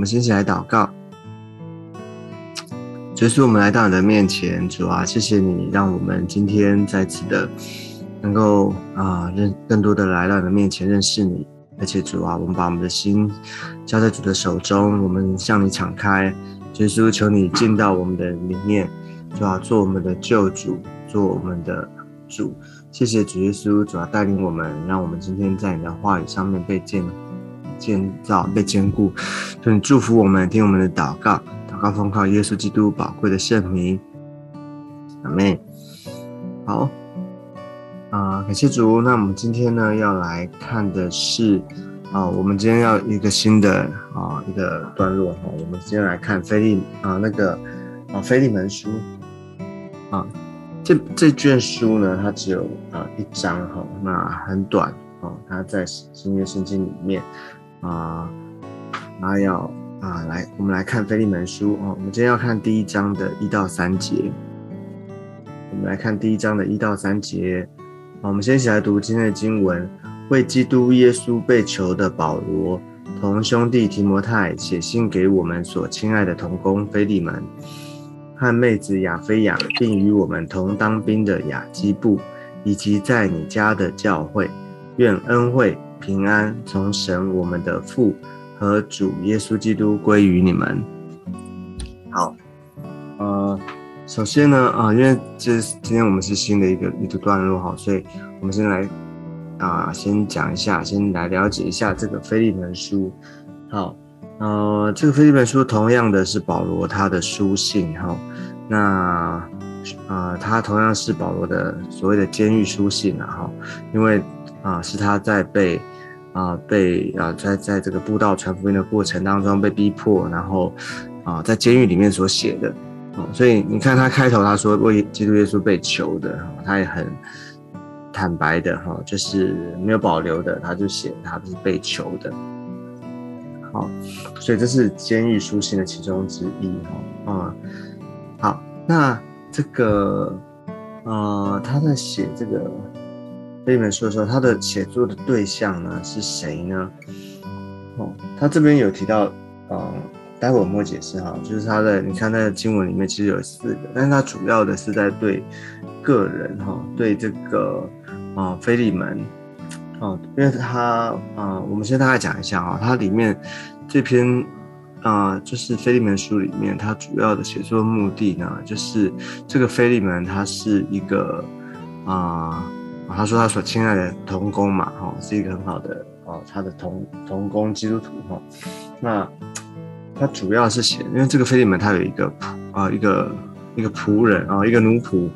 我们先起来祷告。主是我们来到你的面前，主啊，谢谢你让我们今天再次的能够啊认更多的来到你的面前认识你，而且主啊，我们把我们的心交在主的手中，我们向你敞开，主耶稣，求你进到我们的里面，主啊，做我们的救主，做我们的主。谢谢主耶稣，主要带领我们，让我们今天在你的话语上面被建建造、被坚固。求你祝福我们，听我们的祷告。祷告奉靠耶稣基督宝贵的圣名，阿妹，好啊，感谢主。那我们今天呢要来看的是啊，我们今天要一个新的啊一个段落哈。我们今天来看菲利啊那个啊菲利门书啊，这这卷书呢它只有啊一章哈，那很短啊，它在新约圣经里面啊，它要。啊，来，我们来看《菲利门书》哦。我们今天要看第一章的一到三节。我们来看第一章的一到三节。好，我们先一起来读今天的经文。为基督耶稣被囚的保罗，同兄弟提摩太写信给我们所亲爱的同工菲利门，和妹子亚菲亚，并与我们同当兵的雅基布，以及在你家的教会，愿恩惠平安从神我们的父。和主耶稣基督归于你们。好，呃，首先呢，啊，因为这今天我们是新的一个一个段落哈，所以我们先来啊，先讲一下，先来了解一下这个菲利门书。好，呃，这个菲利门书同样的是保罗他的书信哈，那啊，他同样是保罗的所谓的监狱书信啊哈，因为啊是他在被。啊，被啊，在在这个布道传福音的过程当中被逼迫，然后啊，在监狱里面所写的，哦，所以你看他开头他说为基督耶稣被囚的，他也很坦白的哈，就是没有保留的，他就写他是被囚的，好，所以这是监狱书信的其中之一哈，啊，好，那这个呃，他在写这个。跟你们说说他的写作的对象呢是谁呢？哦，他这边有提到，嗯，待会我们会解释哈，就是他的，你看他的经文里面其实有四个，但是他主要的是在对个人哈，对这个啊菲利门，哦，因为他啊，我们先大概讲一下啊，它里面这篇啊，就是菲利门书里面，它主要的写作目的呢，就是这个菲利门他是一个啊。他说他所亲爱的童工嘛，哈，是一个很好的哦，他的童童工基督徒哈。那他主要是写，因为这个菲利门他有一个仆啊一个一个仆人啊一个奴仆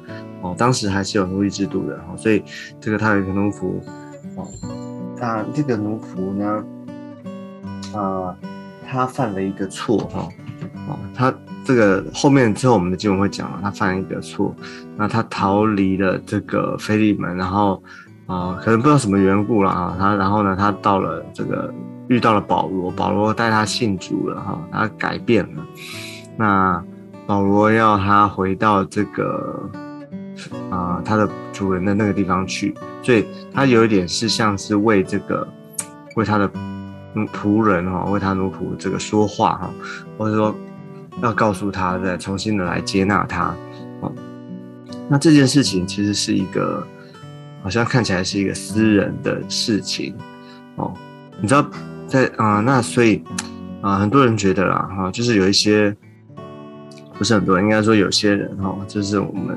哦，当时还是有奴隶制度的哈，所以这个他有一个奴仆哦，那这个奴仆呢，啊，他犯了一个错哈，哦，他。这个后面之后我们的经文会讲了，他犯了一个错，那他逃离了这个菲利门，然后啊，可能不知道什么缘故了啊，他然后呢，他到了这个遇到了保罗，保罗带他信主了哈，他改变了，那保罗要他回到这个啊他的主人的那个地方去，所以他有一点是像是为这个 为他的仆人哈，为他奴仆这个说话哈，或者说。要告诉他，再重新的来接纳他，哦，那这件事情其实是一个，好像看起来是一个私人的事情，哦，你知道，在啊，那所以啊，很多人觉得啦，哈，就是有一些，不是很多，应该说有些人，哈，就是我们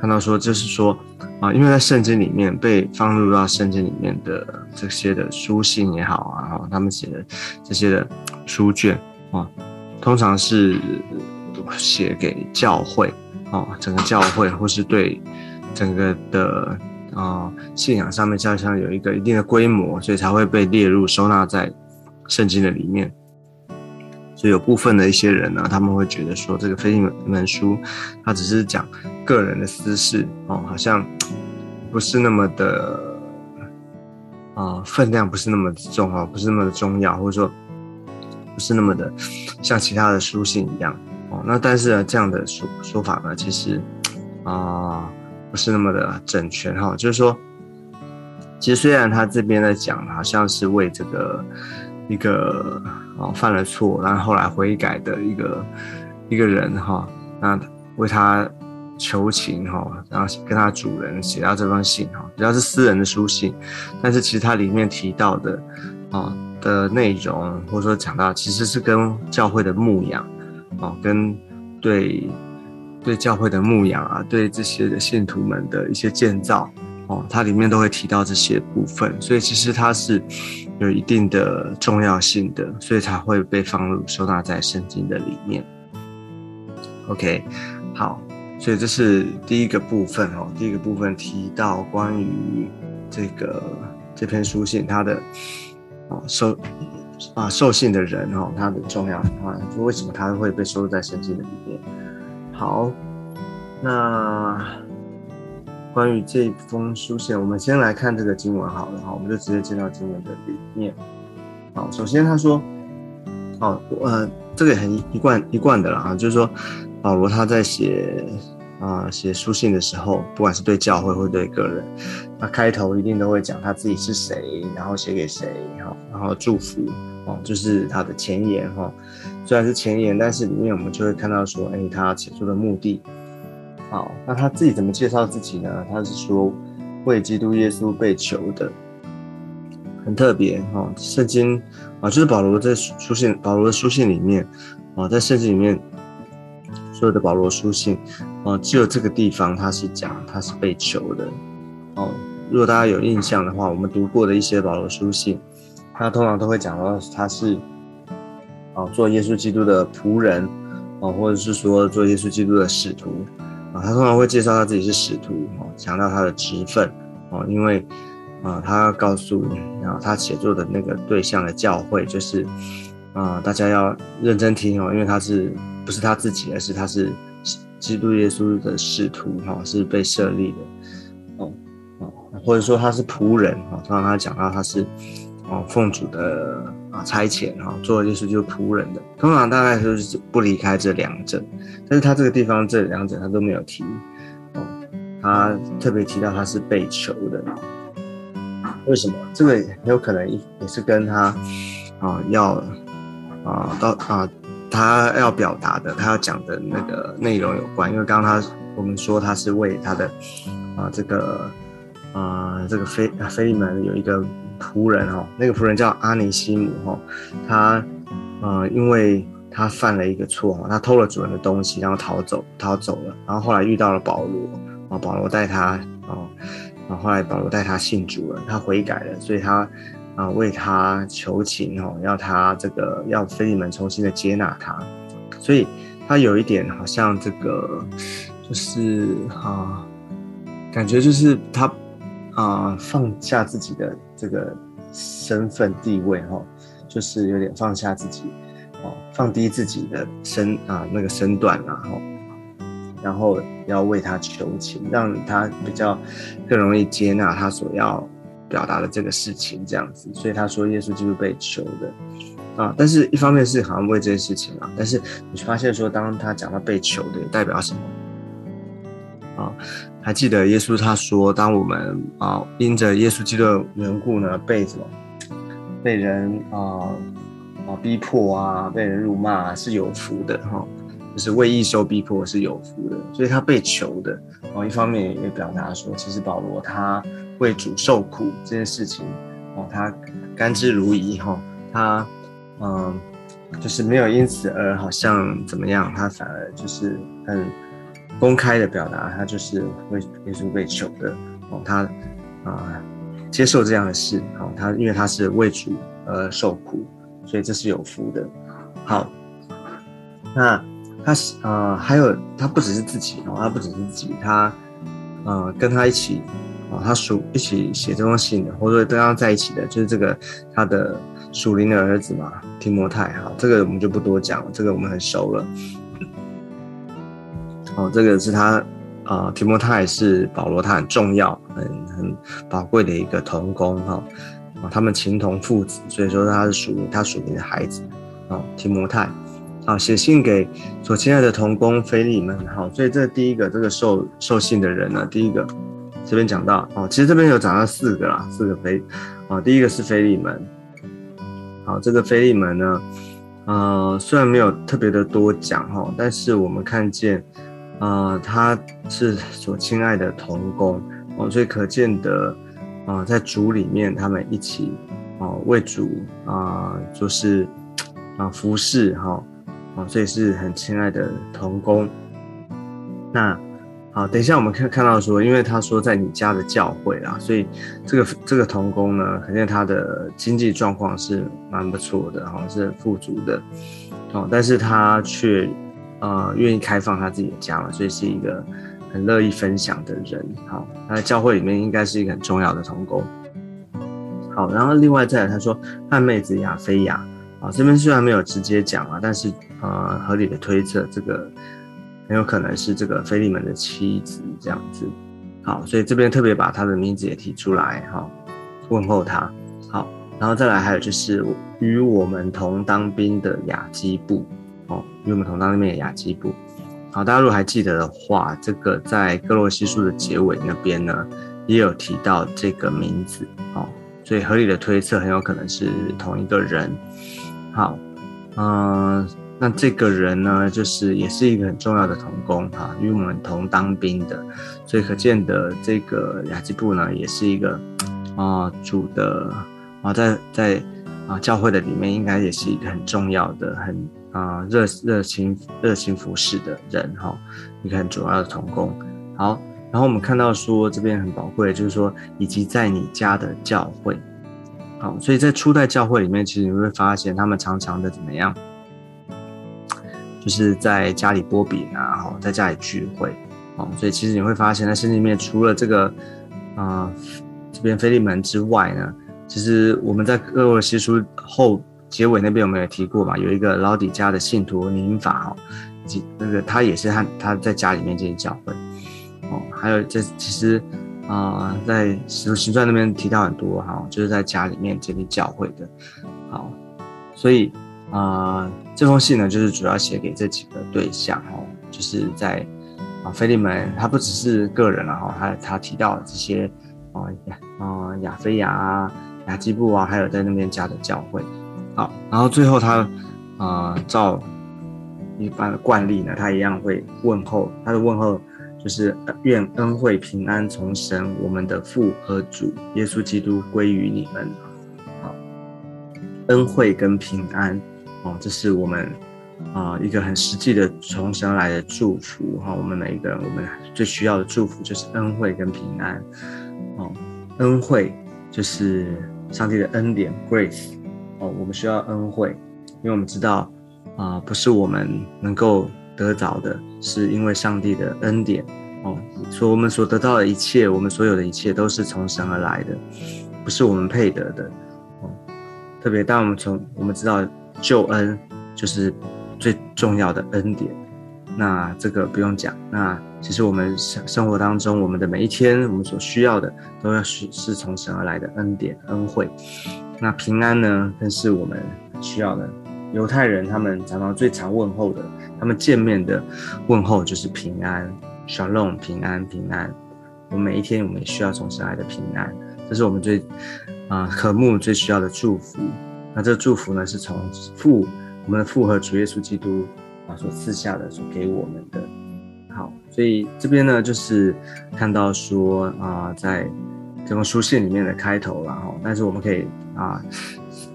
看到说，就是说啊，因为在圣经里面被放入到圣经里面的这些的书信也好啊，哈，他们写的这些的书卷啊。通常是写给教会哦，整个教会或是对整个的啊信仰上面，像像有一个一定的规模，所以才会被列入收纳在圣经的里面。所以有部分的一些人呢，他们会觉得说，这个《非利门书》它只是讲个人的私事哦，好像不是那么的啊分量不是那么重哦，不是那么的重要，或者说。不是那么的像其他的书信一样哦，那但是呢，这样的说说法呢，其实啊不是那么的整全哈。就是说，其实虽然他这边在讲，好像是为这个一个啊犯了错，然后后来悔改的一个一个人哈，那为他求情哈，然后跟他主人写到这封信哈，比较是私人的书信，但是其实它里面提到的啊的内容，或者说讲到其实是跟教会的牧养哦，跟对对教会的牧养啊，对这些的信徒们的一些建造。哦，它里面都会提到这些部分，所以其实它是有一定的重要性的，所以才会被放入收纳在圣经的里面。OK，好，所以这是第一个部分哦。第一个部分提到关于这个这篇书信，它的啊受啊受信的人哦，它的重要啊，就为什么他会被收录在圣经的里面？好，那。关于这封书信，我们先来看这个经文好了哈，我们就直接进到经文的里面。好，首先他说，哦，呃，这个很一贯一贯的啦，就是说保罗他在写啊写书信的时候，不管是对教会或对个人，他开头一定都会讲他自己是谁，然后写给谁，哈，然后祝福，哦，就是他的前言哈。虽然是前言，但是里面我们就会看到说，哎，他写作的目的。好，那他自己怎么介绍自己呢？他是说为基督耶稣被囚的，很特别哈。圣经啊，就是保罗在书信，保罗的书信里面啊，在圣经里面的保罗书信哦，只有这个地方他是讲他是被囚的。哦，如果大家有印象的话，我们读过的一些保罗书信，他通常都会讲到他是啊做耶稣基督的仆人啊，或者是说做耶稣基督的使徒。啊，他通常会介绍他自己是使徒，哦，强调他的职分，哦，因为，啊，他告诉，然后他写作的那个对象的教会，就是，啊，大家要认真听哦，因为他是不是他自己，而是他是基督耶稣的使徒，哈，是被设立的，哦，哦，或者说他是仆人，哦，通常他讲到他是。哦，奉主的啊差遣哈，做耶稣就是仆人的，通常大概都是不离开这两者，但是他这个地方这两者他都没有提，哦，他特别提到他是被囚的，为什么？这个很有可能也是跟他啊要啊到啊他要表达的，他要讲的那个内容有关，因为刚刚他我们说他是为他的啊这个啊这个菲菲利门有一个。仆人哈，那个仆人叫阿尼西姆哈，他呃，因为他犯了一个错哈，他偷了主人的东西，然后逃走，逃走了，然后后来遇到了保罗啊，保罗带他啊，然后后来保罗带他信主了，他悔改了，所以他啊为他求情哦，要他这个要菲利门重新的接纳他，所以他有一点好像这个就是啊，感觉就是他啊放下自己的。这个身份地位哈，就是有点放下自己，哦，放低自己的身啊那个身段啊，后然后要为他求情，让他比较更容易接纳他所要表达了这个事情，这样子。所以他说耶稣就是被求的啊，但是一方面是好像为这件事情啊，但是你发现说，当他讲到被求的，代表什么？啊，还记得耶稣他说，当我们啊因着耶稣基督的缘故呢，被什么被人啊啊逼迫啊，被人辱骂是有福的哈，就是为义受逼迫是有福的，所以他被求的哦，一方面也表达说，其实保罗他为主受苦这件事情哦，他甘之如饴哈，他嗯就是没有因此而好像怎么样，他反而就是很。公开的表达，他就是为耶稣被囚的哦，他啊接受这样的事哦，他因为他是为主而受苦，所以这是有福的。好，那他是啊，还有他不只是自己哦，他不只是自己，他呃跟他一起他属一起写这封信的，或者说跟他在一起的，就是这个他的属灵的儿子嘛，提摩太哈，这个我们就不多讲了，这个我们很熟了。哦，这个是他，啊，提摩太是保罗，他很重要、很很宝贵的一个同工哈，啊，他们情同父子，所以说他是属于他属于的孩子，啊，提摩太，啊，写信给所亲爱的同工菲利们，好，所以这第一个这个受受信的人呢，第一个这边讲到，哦，其实这边有讲到四个啦，四个菲，啊，第一个是菲利门，好，这个菲利门呢，呃，虽然没有特别的多讲哈，但是我们看见，呃，他是所亲爱的童工哦，所以可见的，啊，在主里面他们一起哦为主啊，就是啊服侍哈，啊，所以是很亲爱的童工。那好，等一下我们看看到说，因为他说在你家的教会啊，所以这个这个童工呢，肯定他的经济状况是蛮不错的，哈，是很富足的，哦，但是他却呃愿意开放他自己的家嘛，所以是一个很乐意分享的人，好，他在教会里面应该是一个很重要的童工。好，然后另外再来他说，汉妹子亚菲亚，啊，这边虽然没有直接讲啊，但是呃合理的推测这个。很有可能是这个菲利门的妻子这样子，好，所以这边特别把他的名字也提出来哈，问候他。好，然后再来还有就是与我们同当兵的雅基布哦，与我们同当兵的雅基布。好，大家如果还记得的话，这个在哥罗西书的结尾那边呢，也有提到这个名字哦，所以合理的推测很有可能是同一个人。好，嗯。那这个人呢，就是也是一个很重要的童工哈，与我们同当兵的，所以可见的这个雅基布呢，也是一个啊主的啊，在在啊教会的里面，应该也是一个很重要的、很啊热热情热情服侍的人哈，一个很主要的童工。好，然后我们看到说这边很宝贵，就是说以及在你家的教会，好，所以在初代教会里面，其实你会发现他们常常的怎么样？就是在家里波比啊，哈，在家里聚会，哦，所以其实你会发现，在圣经里面除了这个，啊，这边菲利门之外呢，其实我们在哥罗西书后结尾那边有没有提过嘛？有一个老底家的信徒宁法，哈，及那个他也是他他在家里面建立教会，哦，还有这其实啊，在使徒行传那边提到很多哈，就是在家里面建立教会的，好，所以。啊，这封信呢，就是主要写给这几个对象哦，就是在啊，菲利门他不只是个人了哈，他他提到这些啊亚啊亚非亚啊、亚基布啊，还有在那边加的教会，好，然后最后他啊照一般的惯例呢，他一样会问候，他的问候就是愿恩惠平安从神我们的父和主耶稣基督归于你们，好，恩惠跟平安。哦，这是我们啊一个很实际的从神来的祝福哈。我们每一个人，我们最需要的祝福就是恩惠跟平安。哦，恩惠就是上帝的恩典 （grace）。哦，我们需要恩惠，因为我们知道啊，不是我们能够得着的，是因为上帝的恩典。哦，所我们所得到的一切，我们所有的一切都是从神而来的，不是我们配得的。哦，特别当我们从我们知道。救恩就是最重要的恩典，那这个不用讲。那其实我们生生活当中，我们的每一天，我们所需要的，都要是是从神而来的恩典恩惠。那平安呢，更是我们需要的。犹太人他们常常最常问候的，他们见面的问候就是平安，Shalom，平安平安。我们每一天，我们也需要从神来的平安，这是我们最啊渴慕、最需要的祝福。那这祝福呢，是从父我们的父和主耶稣基督啊所赐下的，所给我们的。好，所以这边呢，就是看到说啊，在这封书信里面的开头了哈。但是我们可以啊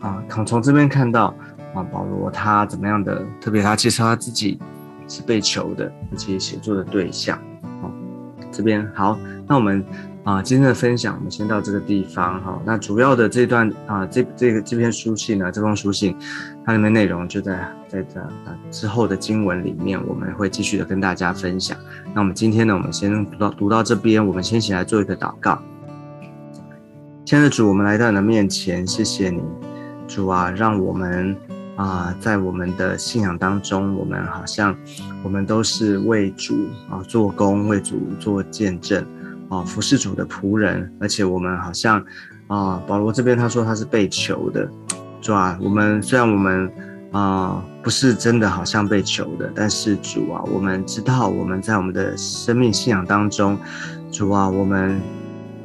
啊从从这边看到啊，保罗他怎么样的，特别他介绍他自己是被囚的，以及写作的对象。好，这边好，那我们。啊，今天的分享我们先到这个地方哈。那主要的这段啊，这这个这篇书信呢，这封书信它里面内容就在在这啊之后的经文里面，我们会继续的跟大家分享。那我们今天呢，我们先读到读到这边，我们先起来做一个祷告。亲爱的主，我们来到你的面前，谢谢你，主啊，让我们啊在我们的信仰当中，我们好像我们都是为主啊做工，为主做见证。啊，服侍主的仆人，而且我们好像啊，保罗这边他说他是被囚的，主啊，我们虽然我们啊不是真的好像被囚的，但是主啊，我们知道我们在我们的生命信仰当中，主啊，我们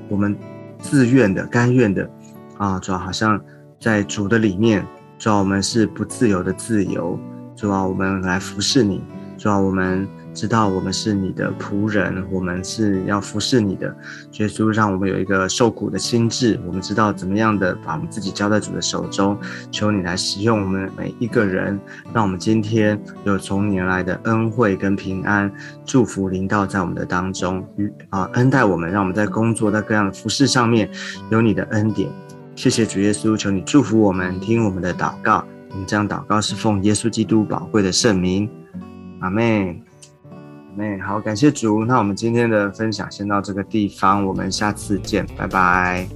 我们自愿的、甘愿的啊，主啊，好像在主的里面主啊，我们是不自由的自由，主啊，我们来服侍你，主啊，我们。知道我们是你的仆人，我们是要服侍你的。耶稣让我们有一个受苦的心智，我们知道怎么样的把我们自己交在主的手中。求你来使用我们每一个人，让我们今天有从你而来的恩惠跟平安祝福临到在我们的当中，与啊恩待我们，让我们在工作在各样的服饰上面有你的恩典。谢谢主耶稣，求你祝福我们，听我们的祷告。我们这样祷告是奉耶稣基督宝贵的圣名，阿妹。妹，好，感谢主。那我们今天的分享先到这个地方，我们下次见，拜拜。